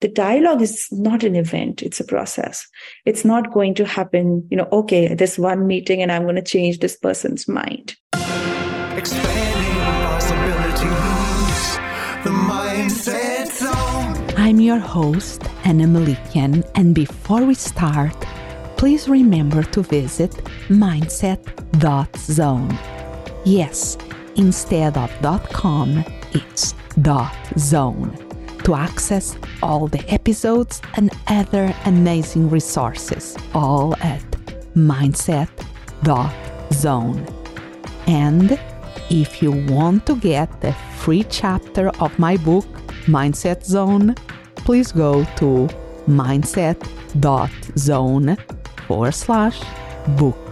the dialogue is not an event it's a process. It's not going to happen you know okay this one meeting and i'm going to change this person's mind. Expanding possibilities. The mindset zone. I'm your host Ana Melikian and before we start please remember to visit mindset.zone yes instead of .com it's .zone to access all the episodes and other amazing resources, all at mindset.zone. And if you want to get the free chapter of my book, Mindset Zone, please go to mindset.zone forward slash book.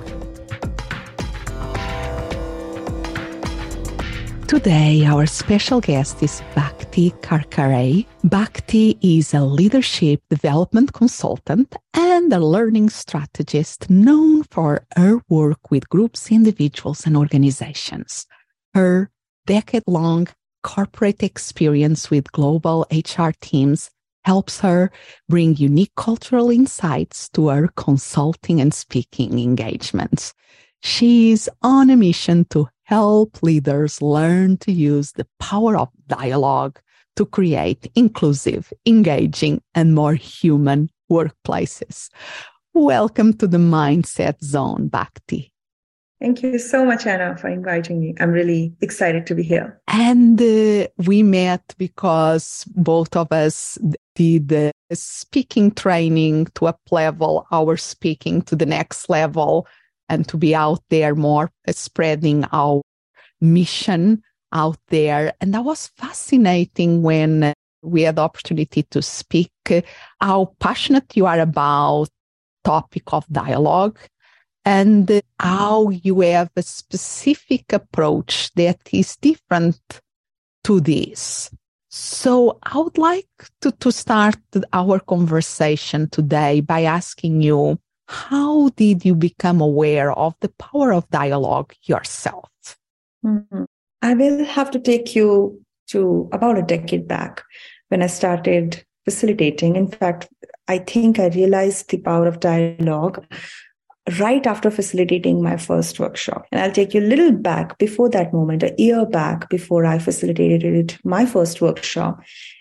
Today, our special guest is Bhakti Karkare. Bhakti is a leadership development consultant and a learning strategist known for her work with groups, individuals, and organizations. Her decade long corporate experience with global HR teams helps her bring unique cultural insights to her consulting and speaking engagements. She is on a mission to help leaders learn to use the power of dialogue to create inclusive, engaging, and more human workplaces. Welcome to the Mindset Zone, Bhakti. Thank you so much, Ana, for inviting me. I'm really excited to be here. And uh, we met because both of us did the speaking training to up level our speaking to the next level and to be out there more spreading our mission out there. And that was fascinating when we had the opportunity to speak how passionate you are about topic of dialogue and how you have a specific approach that is different to this. So I would like to, to start our conversation today by asking you how did you become aware of the power of dialogue yourself? Mm-hmm. I will have to take you to about a decade back when I started facilitating. In fact, I think I realized the power of dialogue right after facilitating my first workshop. And I'll take you a little back before that moment, a year back before I facilitated my first workshop.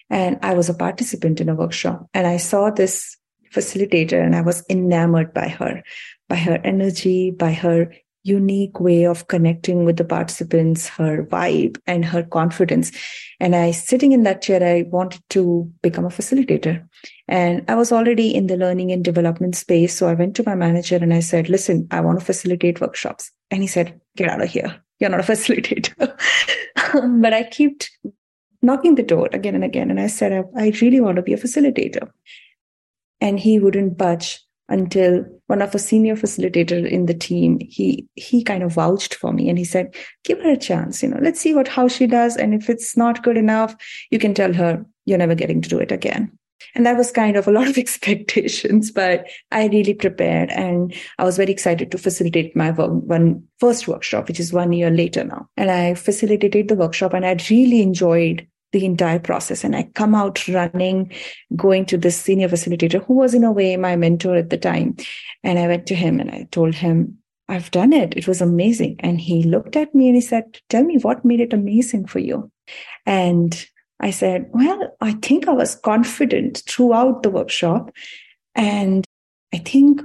And I was a participant in a workshop and I saw this facilitator and I was enamored by her, by her energy, by her unique way of connecting with the participants, her vibe and her confidence. And I, sitting in that chair, I wanted to become a facilitator. And I was already in the learning and development space. So I went to my manager and I said, listen, I want to facilitate workshops. And he said, get out of here. You're not a facilitator. but I kept knocking the door again and again. And I said, I, really want to be a facilitator and he wouldn't budge until one of a senior facilitator in the team he he kind of vouched for me and he said give her a chance you know let's see what how she does and if it's not good enough you can tell her you're never getting to do it again. And that was kind of a lot of expectations but i really prepared and i was very excited to facilitate my one first workshop which is one year later now. And i facilitated the workshop and i really enjoyed the entire process. And I come out running, going to this senior facilitator who was in a way my mentor at the time. And I went to him and I told him, I've done it. It was amazing. And he looked at me and he said, Tell me what made it amazing for you. And I said, Well, I think I was confident throughout the workshop. And I think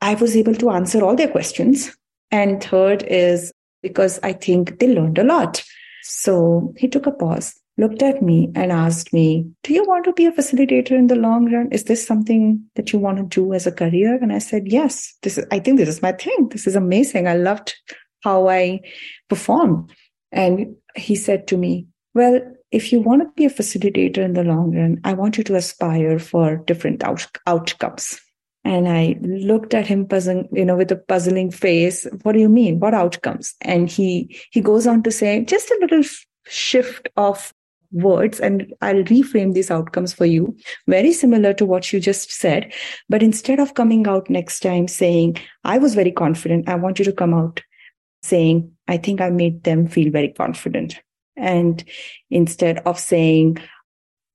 I was able to answer all their questions. And third is because I think they learned a lot. So he took a pause looked at me and asked me, Do you want to be a facilitator in the long run? Is this something that you want to do as a career? And I said, Yes, this is, I think this is my thing. This is amazing. I loved how I performed. And he said to me, Well, if you want to be a facilitator in the long run, I want you to aspire for different out- outcomes. And I looked at him puzzling, you know, with a puzzling face. What do you mean? What outcomes? And he he goes on to say, just a little shift of words and I'll reframe these outcomes for you. Very similar to what you just said. But instead of coming out next time saying, I was very confident, I want you to come out saying, I think I made them feel very confident. And instead of saying,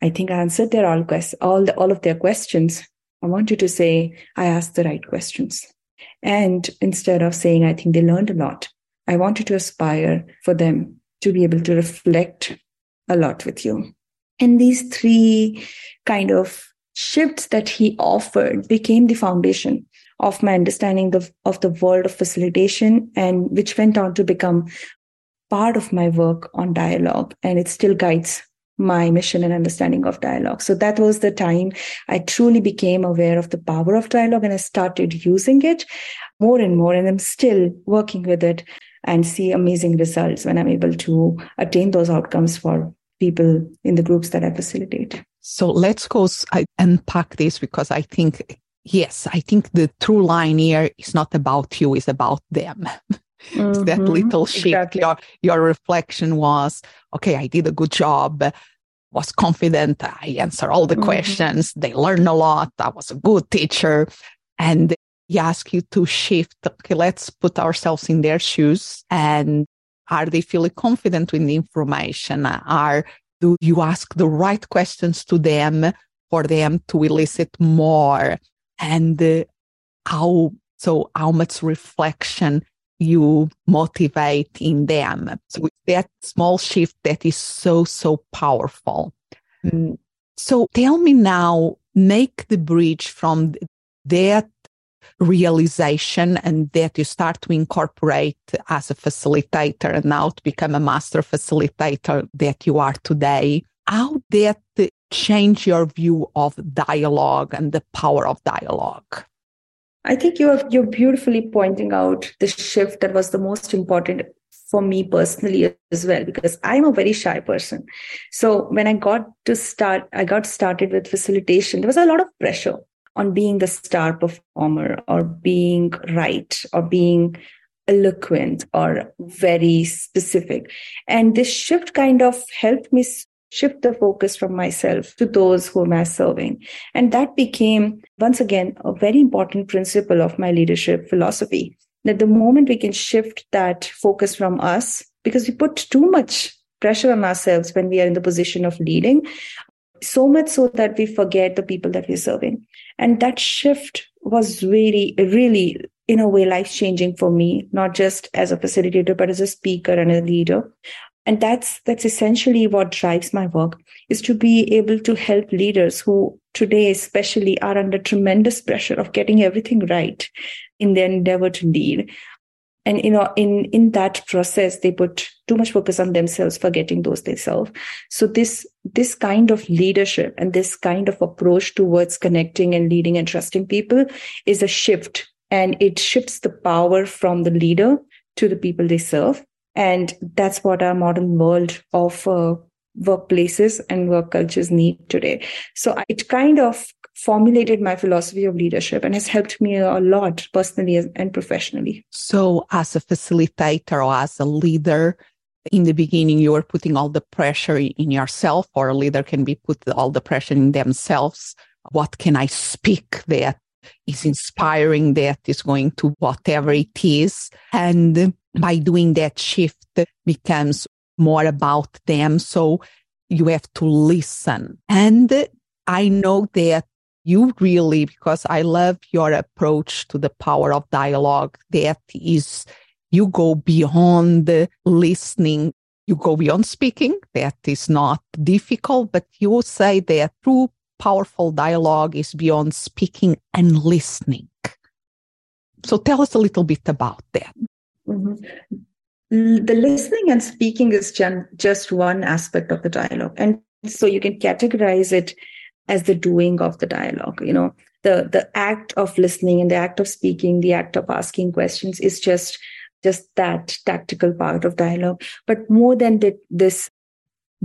I think I answered their all quest- all the, all of their questions. I want you to say I asked the right questions. And instead of saying I think they learned a lot, I want you to aspire for them to be able to reflect a lot with you. And these three kind of shifts that he offered became the foundation of my understanding of, of the world of facilitation and which went on to become part of my work on dialogue and it still guides my mission and understanding of dialogue. So that was the time I truly became aware of the power of dialogue and I started using it more and more. And I'm still working with it and see amazing results when I'm able to attain those outcomes for people in the groups that I facilitate. So let's go and unpack this because I think, yes, I think the true line here is not about you, it's about them. Mm-hmm. that little shift. Exactly. Your, your reflection was, okay, I did a good job, was confident, I answered all the mm-hmm. questions, they learned a lot, I was a good teacher. And he asked you to shift, okay, let's put ourselves in their shoes and are they feeling confident with the information? Are do you ask the right questions to them for them to elicit more? And uh, how so how much reflection you motivate in them. So that small shift that is so, so powerful. Mm. So tell me now, make the bridge from that realization and that you start to incorporate as a facilitator and now to become a master facilitator that you are today. How that change your view of dialogue and the power of dialogue? I think you're you're beautifully pointing out the shift that was the most important for me personally as well because I'm a very shy person. So when I got to start, I got started with facilitation. There was a lot of pressure on being the star performer or being right or being eloquent or very specific. And this shift kind of helped me shift the focus from myself to those whom I'm serving. And that became, once again, a very important principle of my leadership philosophy. That the moment we can shift that focus from us, because we put too much pressure on ourselves when we are in the position of leading, so much so that we forget the people that we're serving. And that shift was really, really, in a way, life changing for me, not just as a facilitator, but as a speaker and a leader. And that's that's essentially what drives my work is to be able to help leaders who today especially are under tremendous pressure of getting everything right in their endeavor to lead and you know in in that process they put too much focus on themselves forgetting those they serve. So this this kind of leadership and this kind of approach towards connecting and leading and trusting people is a shift. And it shifts the power from the leader to the people they serve. And that's what our modern world of uh, workplaces and work cultures need today. So it kind of formulated my philosophy of leadership and has helped me a lot personally and professionally. So, as a facilitator or as a leader, in the beginning, you were putting all the pressure in yourself, or a leader can be put all the pressure in themselves. What can I speak that is inspiring, that is going to whatever it is? And by doing that shift becomes more about them. So you have to listen. And I know that you really, because I love your approach to the power of dialogue, that is, you go beyond listening. You go beyond speaking. That is not difficult, but you say that true powerful dialogue is beyond speaking and listening. So tell us a little bit about that. Mm-hmm. The listening and speaking is just one aspect of the dialogue. And so you can categorize it as the doing of the dialogue. You know, the, the act of listening and the act of speaking, the act of asking questions is just just that tactical part of dialogue. But more than the, this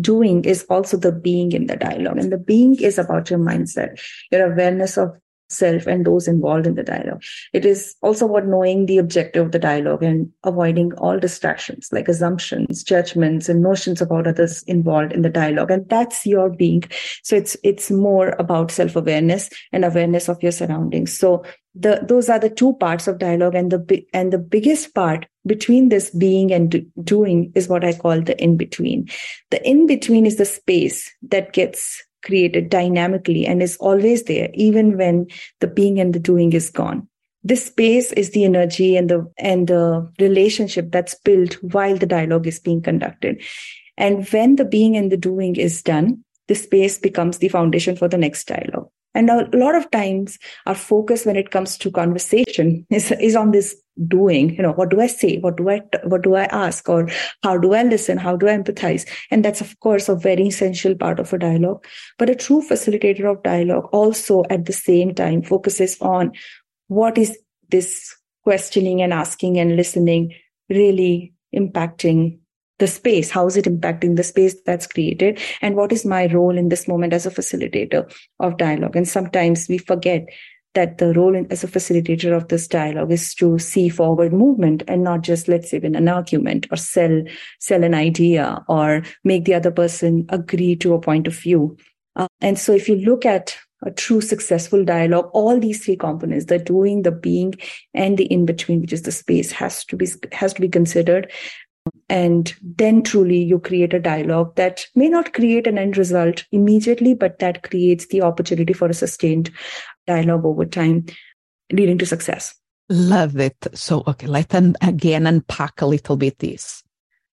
doing is also the being in the dialogue. And the being is about your mindset, your awareness of self and those involved in the dialogue. It is also about knowing the objective of the dialogue and avoiding all distractions like assumptions, judgments, and notions about others involved in the dialogue. And that's your being. So it's it's more about self-awareness and awareness of your surroundings. So the those are the two parts of dialogue and the and the biggest part between this being and do, doing is what i call the in between the in between is the space that gets created dynamically and is always there, even when the being and the doing is gone. This space is the energy and the and the relationship that's built while the dialogue is being conducted. And when the being and the doing is done, the space becomes the foundation for the next dialogue. And a lot of times our focus when it comes to conversation is, is on this doing, you know, what do I say? What do I, what do I ask? Or how do I listen? How do I empathize? And that's, of course, a very essential part of a dialogue. But a true facilitator of dialogue also at the same time focuses on what is this questioning and asking and listening really impacting the space how is it impacting the space that's created and what is my role in this moment as a facilitator of dialogue and sometimes we forget that the role in, as a facilitator of this dialogue is to see forward movement and not just let's say win an argument or sell sell an idea or make the other person agree to a point of view. Uh, and so if you look at a true successful dialogue all these three components the doing the being and the in between which is the space has to be has to be considered and then truly you create a dialogue that may not create an end result immediately, but that creates the opportunity for a sustained dialogue over time, leading to success. Love it. So, okay, let's again unpack a little bit this.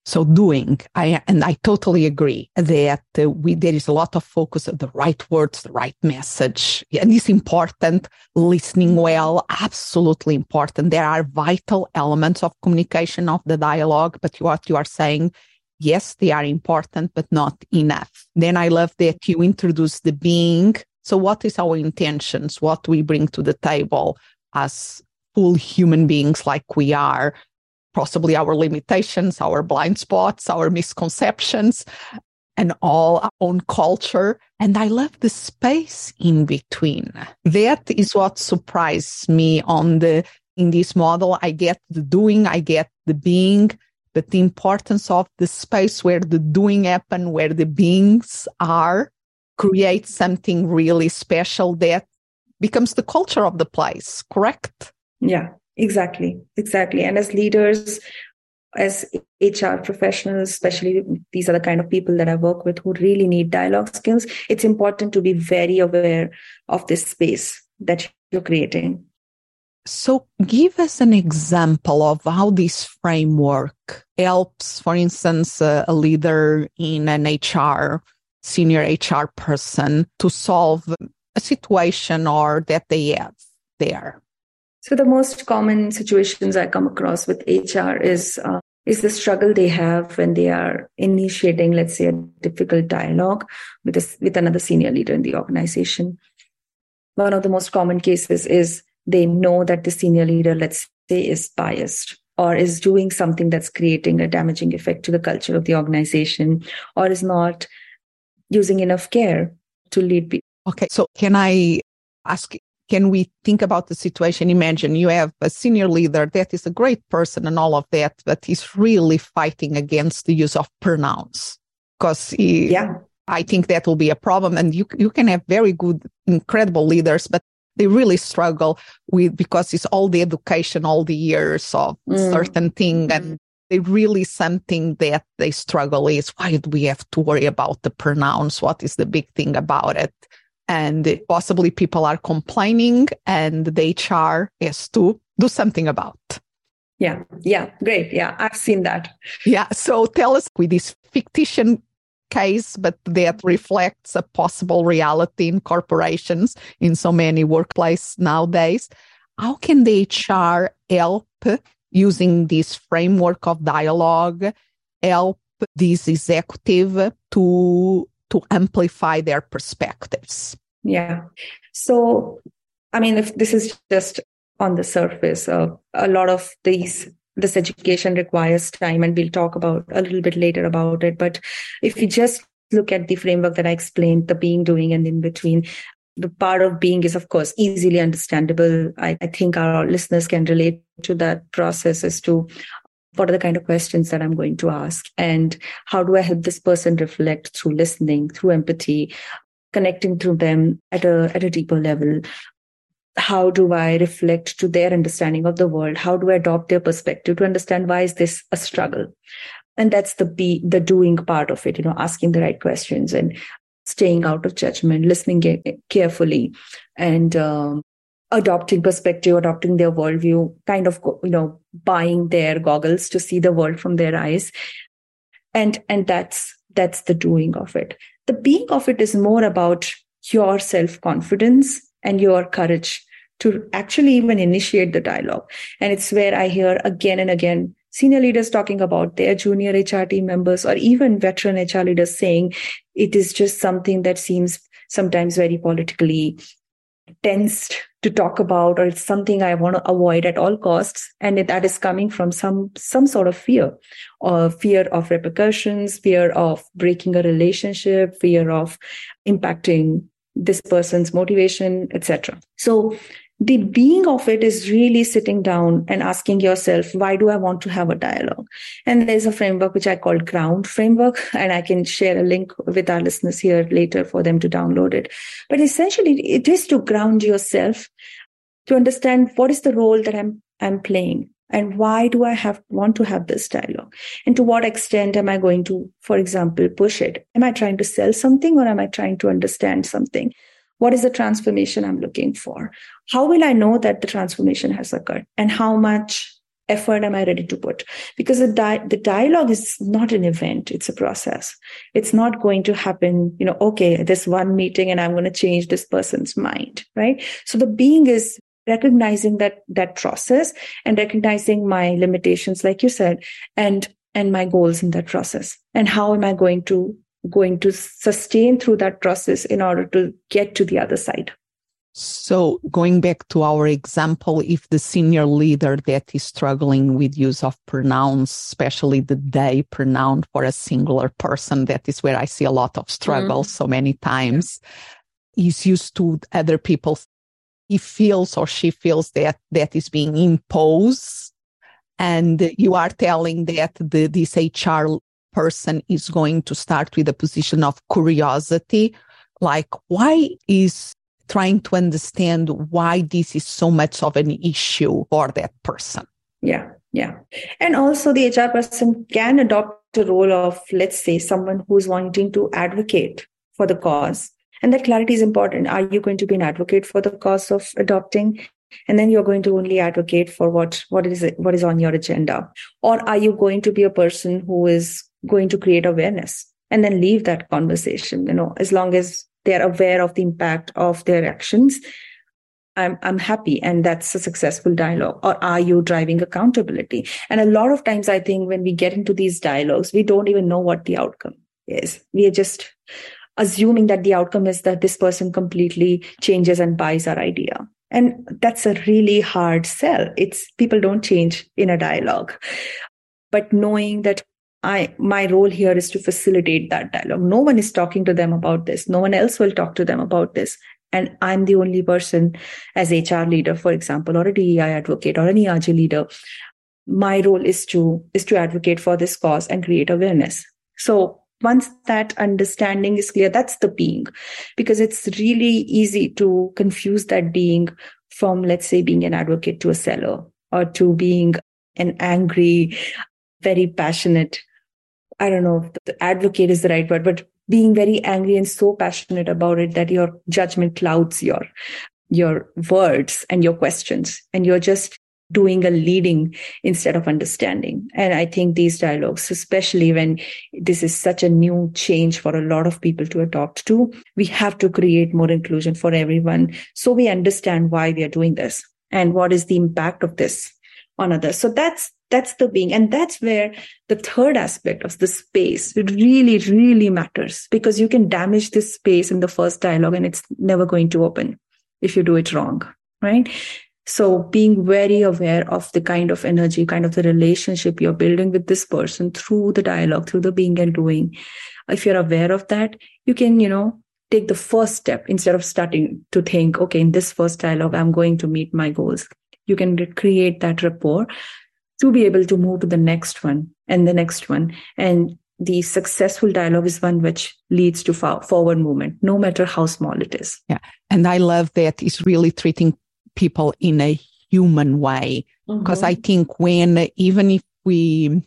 So doing, I, and I totally agree that uh, we, there is a lot of focus on the right words, the right message. And it's important. Listening well, absolutely important. There are vital elements of communication of the dialogue, but what you are saying, yes, they are important, but not enough. Then I love that you introduce the being. So what is our intentions? What we bring to the table as full human beings like we are possibly our limitations, our blind spots, our misconceptions, and all our own culture. And I love the space in between. That is what surprised me on the in this model. I get the doing, I get the being, but the importance of the space where the doing happen, where the beings are, creates something really special that becomes the culture of the place, correct? Yeah, Exactly, exactly. And as leaders, as HR professionals, especially these are the kind of people that I work with who really need dialogue skills, it's important to be very aware of this space that you're creating. So, give us an example of how this framework helps, for instance, a leader in an HR, senior HR person to solve a situation or that they have there. So the most common situations I come across with HR is uh, is the struggle they have when they are initiating, let's say, a difficult dialogue with a, with another senior leader in the organization. One of the most common cases is they know that the senior leader, let's say, is biased or is doing something that's creating a damaging effect to the culture of the organization or is not using enough care to lead people. Okay, so can I ask can we think about the situation? Imagine you have a senior leader that is a great person and all of that, but he's really fighting against the use of pronouns because yeah. I think that will be a problem. And you, you can have very good, incredible leaders, but they really struggle with because it's all the education, all the years of mm. certain thing. And they really something that they struggle is why do we have to worry about the pronouns? What is the big thing about it? And possibly people are complaining and the HR has to do something about. Yeah, yeah, great. Yeah, I've seen that. Yeah. So tell us with this fictitious case, but that reflects a possible reality in corporations in so many workplaces nowadays. How can the HR help using this framework of dialogue, help this executive to to amplify their perspectives. Yeah. So, I mean, if this is just on the surface, uh, a lot of these this education requires time and we'll talk about a little bit later about it but if you just look at the framework that i explained the being doing and in between the part of being is of course easily understandable I, I, think our listeners can relate to that process as to what are the kind of questions that I'm going to ask? And how do I help this person reflect through listening, through empathy, connecting to them at a, at a deeper level? How do I reflect to their understanding of the world? How do I adopt their perspective to understand why is this a struggle? And that's the be the doing part of it, you know, asking the right questions and staying out of judgment, listening carefully, and um, adopting perspective, adopting their worldview, kind of you know buying their goggles to see the world from their eyes, and and that's that's the doing of it. The being of it is more about your self confidence and your courage to actually even initiate the dialogue. And it's where I hear again and again senior leaders talking about their junior HR team members or even veteran HR leaders saying it is just something that seems sometimes very politically tensed to talk about or it's something i want to avoid at all costs. And that is coming from some some sort of fear or fear of repercussions fear of breaking a relationship fear of impacting this person's motivation etc so the being of it is really sitting down and asking yourself why do i want to have a dialogue? And there's a framework which i call ground framework and i can share a link with our listeners here later for them to download it. But essentially it is to ground yourself to understand what is the role that i'm i'm playing and why do i have want to have this dialogue? And to what extent am i going to for example push it? Am i trying to sell something or am i trying to understand something what is the transformation I'm looking for? How will I know that the transformation has occurred? And how much effort am I ready to put? Because the, di- the dialogue is not an event, it's a process. It's not going to happen, you know, okay, this one meeting and I'm going to change this person's mind, right? So the being is recognizing that that process and recognizing my limitations like you said and and my goals in that process and how am i going to going to sustain through that process in order to get to the other side. So, going back to our example, if the senior leader that is struggling with use of pronouns, especially the they pronoun for a singular person, that is where I see a lot of struggle mm. so many times, is used to other people. He feels or she feels that that is being imposed. And you are telling that the, this HR person is going to start with a position of curiosity, like why is trying to understand why this is so much of an issue for that person. Yeah, yeah. And also the HR person can adopt the role of, let's say, someone who's wanting to advocate for the cause. And that clarity is important. Are you going to be an advocate for the cause of adopting? and then you're going to only advocate for what what is it, what is on your agenda or are you going to be a person who is going to create awareness and then leave that conversation you know as long as they're aware of the impact of their actions I'm, I'm happy. And that's a successful dialogue. Or are you driving accountability? And a lot of times i think when we get into these dialogues we don't even know what the outcome is. We are just assuming that the outcome is that this person completely changes and buys our idea. And that's a really hard sell. It's people don't change in a dialogue. But knowing that I my role here is to facilitate that dialogue. No one is talking to them about this. No one else will talk to them about this. And I'm the only person as HR leader, for example, or a DEI advocate or an ERG leader. My role is to is to advocate for this cause and create awareness. So once that understanding is clear, that's the being, because it's really easy to confuse that being from, let's say, being an advocate to a seller or to being an angry, very passionate I don't know if advocate is the right word, but being very angry and so passionate about it that your judgment clouds your your words and your questions and you're just doing a leading instead of understanding. And i think these dialogues especially when this is such a new change for a lot of people to adopt to we have to create more inclusion for everyone so we understand why we are doing this and what is the impact of this on others. So that's that's the being. And that's where the third aspect of the space really really matters because you can damage this space in the first dialogue and it's never going to open if you do it wrong right? So being very aware of the kind of energy kind of the relationship you're building with this person through the dialogue through the being and doing if you're aware of that you can you know take the first step instead of starting to think okay in this first dialogue i'm going to meet my goals. You can create that rapport to be able to move to the next one and the next one. And the successful dialogue is one which leads to forward movement, no matter how small it is. Yeah. And I love that it's really treating people in a human way. Because mm-hmm. I think when, even if we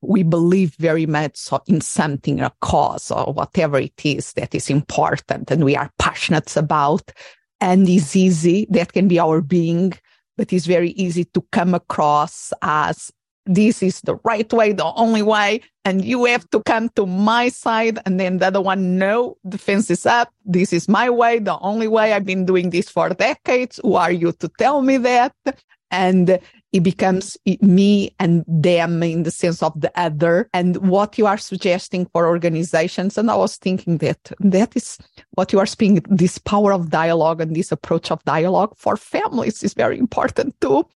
we believe very much in something, a cause or whatever it is that is important and we are passionate about. And is easy. That can be our being, but it's very easy to come across as this is the right way, the only way, and you have to come to my side. And then the other one, no, the fence is up. This is my way, the only way. I've been doing this for decades. Who are you to tell me that? And it becomes me and them in the sense of the other and what you are suggesting for organizations. And i was thinking that that is what you are speaking this power of dialogue and this approach of dialogue for families is very important too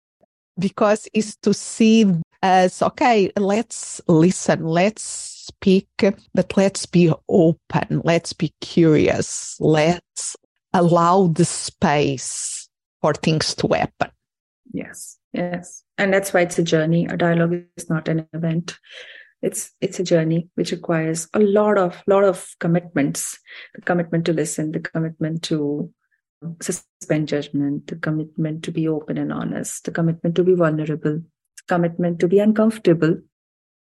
because it's to see as okay let's listen let's speak but let's be open let's be curious let's allow the space for things to happen. Yes yes. And that's why it's a journey. A dialogue is not an event. It's it's a journey which requires a lot of lot of commitments. The commitment to listen the commitment to suspend judgment the commitment to be open and honest the commitment to be vulnerable the commitment to be uncomfortable.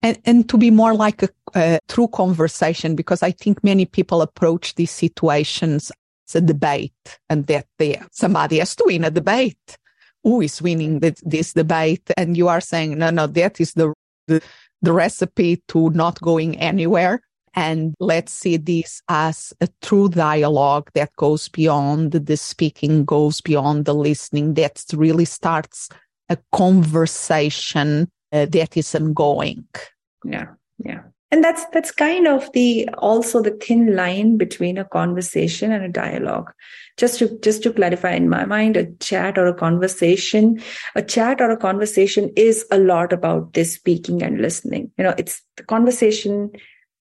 And, and to be more like a, a true conversation because i think many people approach these situations as a debate and that they somebody has to win a debate who is winning the, this debate and you are saying no no that is the, the the recipe to not going anywhere. And let's see this as a true dialogue that goes beyond the speaking goes beyond the listening that really starts a conversation uh, that is ongoing. Yeah yeah and that's that's kind of the also the thin line between a conversation and a dialogue. Just to just to clarify in my mind a chat or a conversation a chat or a conversation is a lot about this speaking and listening. You know it's the conversation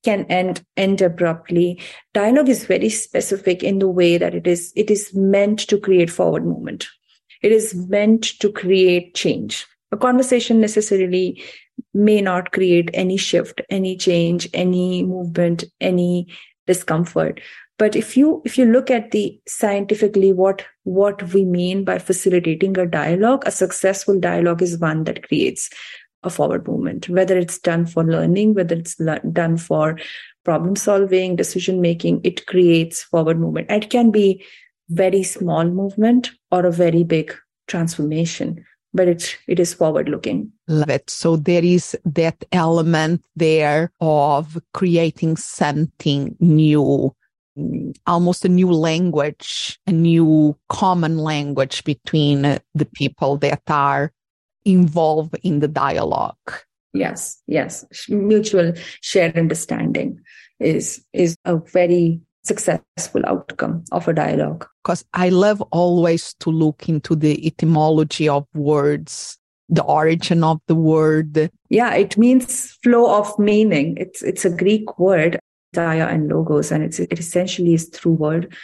can end end abruptly. Dialogue is very specific in the way that it is it is meant to create forward movement. It is meant to create change. A conversation necessarily may not create any shift any change any movement any discomfort. But if you if you look at the scientifically what what we mean by facilitating a dialogue a successful dialogue is one that creates a forward movement whether it's done for learning whether it's done for problem solving decision making it creates forward movement. It can be very small movement or a very big transformation but it it is forward looking love it. So there is that element there of creating something new almost a new language a new common language between the people that are involved in the dialogue. Yes yes. Mutual shared understanding is is a very successful outcome of a dialogue. Because I love always to look into the etymology of words, the origin of the word. Yeah, it means flow of meaning. It's it's a Greek word, dia and logos, and it's it essentially is through word,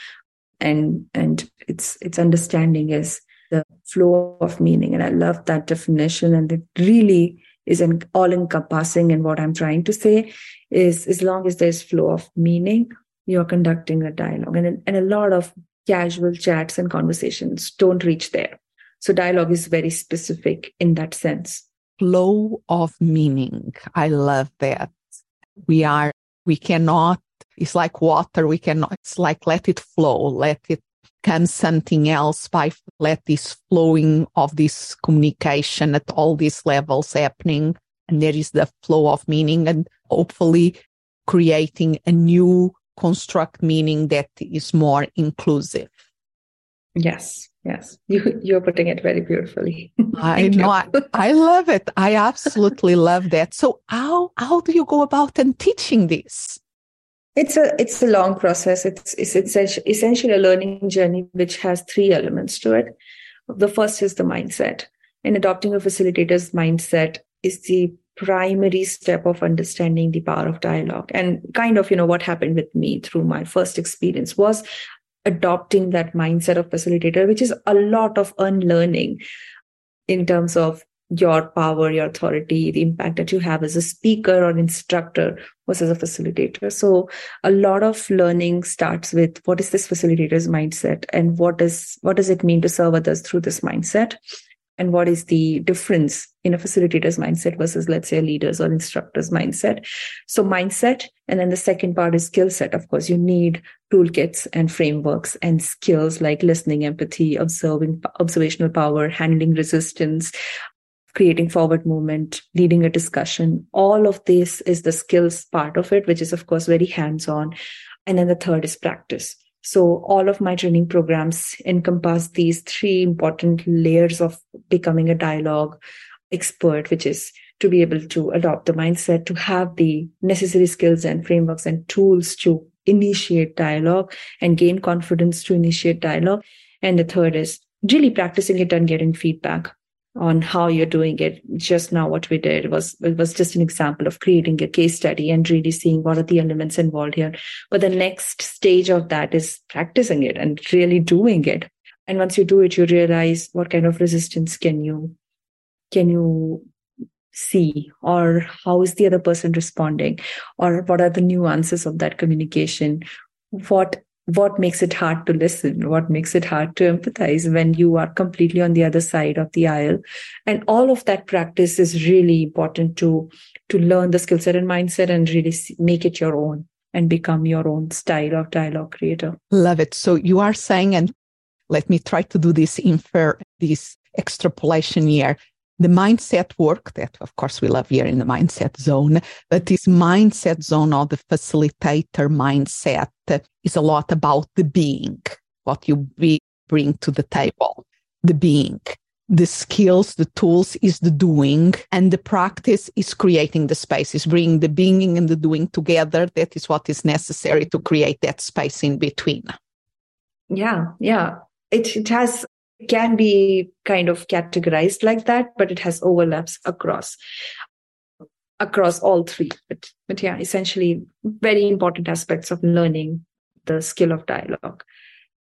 and and its its understanding is the flow of meaning. And I love that definition, and it really is an all encompassing. And what I'm trying to say is, as long as there's flow of meaning, you're conducting a dialogue. And, and a lot of casual chats and conversations don't reach there. So dialogue is very specific in that sense. Flow of meaning. I love that. We are, we cannot, it's like water. We cannot, it's like let it flow, let it come something else by let this flowing of this communication at all these levels happening. And there is the flow of meaning and hopefully creating a new construct meaning that is more inclusive. Yes, yes. You, you're putting it very beautifully. I know. I, I, love it. I absolutely love that. So how, how do you go about and teaching this? It's a, it's a long process. It's, it's, it's essentially a learning journey, which has three elements to it. The first is the mindset. And adopting a facilitator's mindset is the primary step of understanding the power of dialogue. And kind of you know what happened with me through my first experience was adopting that mindset of facilitator which is a lot of unlearning in terms of your power your authority the impact that you have as a speaker or instructor versus a facilitator. So a lot of learning starts with what is this facilitator's mindset and what is what does it mean to serve others through this mindset and what is the difference in a facilitator's mindset versus let's say a leader's or instructor's mindset? So mindset and then the second part is skill set. Of course you need toolkits and frameworks and skills like listening empathy observing observational power handling resistance creating forward movement leading a discussion. All of this is the skills part of it which is of course very hands on and then the third is practice so all of my training programs encompass these three important layers of becoming a dialogue expert, which is to be able to adopt the mindset, to have the necessary skills and frameworks and tools to initiate dialogue and gain confidence to initiate dialogue. And the third is really practicing it and getting feedback on how you're doing it. Just now, what we did was it was just an example of creating a case study and really seeing what are the elements involved here. But the next stage of that is practicing it and really doing it. And once you do it, you realize what kind of resistance can you can you see or how is the other person responding or what are the nuances of that communication what what makes it hard to listen what makes it hard to empathize when you are completely on the other side of the aisle. And all of that practice is really important to to learn the skill set and mindset and really make it your own and become your own style of dialogue creator. Love it. So you are saying and let me try to do this infer this extrapolation here the mindset work that of course we love here in the mindset zone but this mindset zone or the facilitator mindset is a lot about the being what you be, bring to the table. The being the skills the tools is the doing and the practice is creating the space is bringing the being and the doing together that is what is necessary to create that space in between. Yeah yeah. It, it has can be kind of categorized like that, but it has overlaps across across all three. But but yeah, essentially very important aspects of learning the skill of dialogue.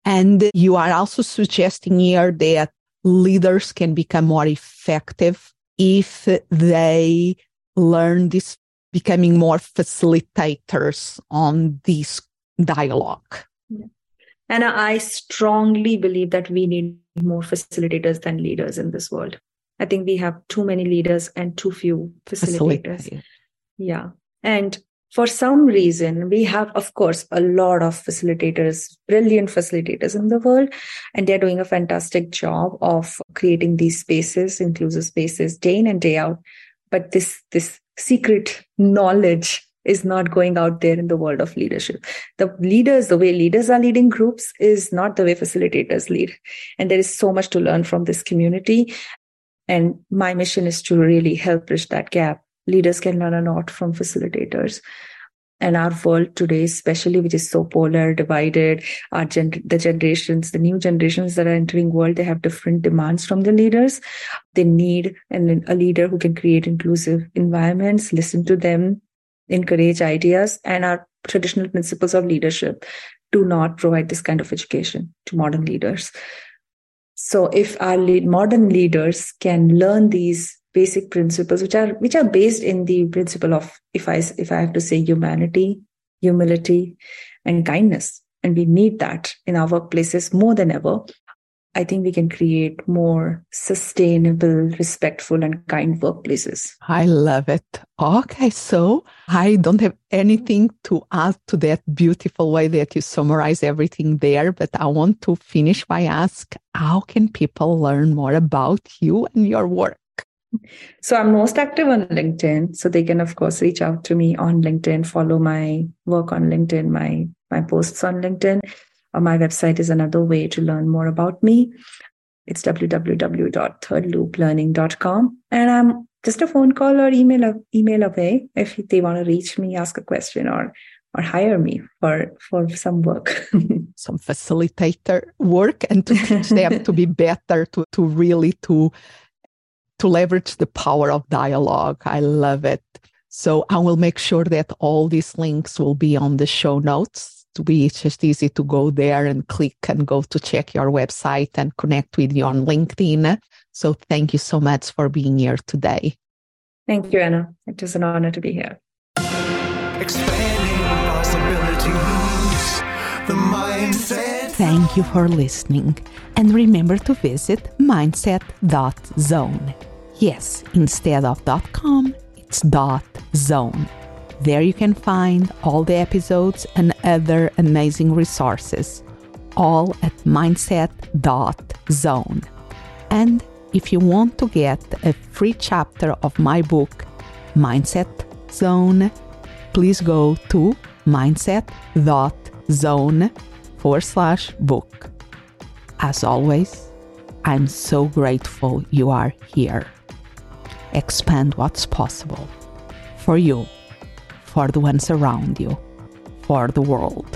And you are also suggesting here that leaders can become more effective if they learn this becoming more facilitators on this dialogue. Yeah. And I strongly believe that we need more facilitators than leaders in this world. I think we have too many leaders and too few facilitators. Yeah. And for some reason, we have, of course, a lot of facilitators, brilliant facilitators in the world, and they're doing a fantastic job of creating these spaces, inclusive spaces, day in and day out. But this, this secret knowledge is not going out there in the world of leadership. The leaders, the way leaders are leading groups is not the way facilitators lead. And there is so much to learn from this community. And my mission is to really help bridge that gap. Leaders can learn a lot from facilitators. And our world today, especially, which is so polar, divided, our gen- the generations, the new generations that are entering world, they have different demands from the leaders. They need an, a leader who can create inclusive environments, listen to them, encourage ideas and our traditional principles of leadership do not provide this kind of education to modern leaders. So if our lead, modern leaders can learn these basic principles, which are which are based in the principle of if I if I have to say humanity, humility, and kindness, and we need that in our workplaces more than ever. I think we can create more sustainable, respectful, and kind workplaces. I love it. Okay, so I don't have anything to add to that beautiful way that you summarize everything there, but I want to finish by ask how can people learn more about you and your work? So I'm most active on LinkedIn. So they can, of course, reach out to me on LinkedIn, follow my work on LinkedIn, my my posts on LinkedIn Uh, my website is another way to learn more about me. It's www.thirdlooplearning.com. And I'm just a phone call or email email away if they want to reach me, ask a question, or or hire me for for some work. some facilitator work and to teach them to be better, to to really to to leverage the power of dialogue. I love it. So I will make sure that all these links will be on the show notes to be just easy to go there and click and go to check your website and connect with you on LinkedIn. So thank you so much for being here today. Thank you, Ana. It is an honor to be here. Expanding possibilities, the mindset Thank you for listening. And remember to visit mindset.zone. Yes, instead of .com, it's .zone. There you can find all the episodes and other amazing resources, all at mindset.zone. And if you want to get a free chapter of my book, Mindset Zone, please go to mindset.zone forward slash book. As always, I'm so grateful you are here. Expand what's possible for you, for the ones around you, for the world.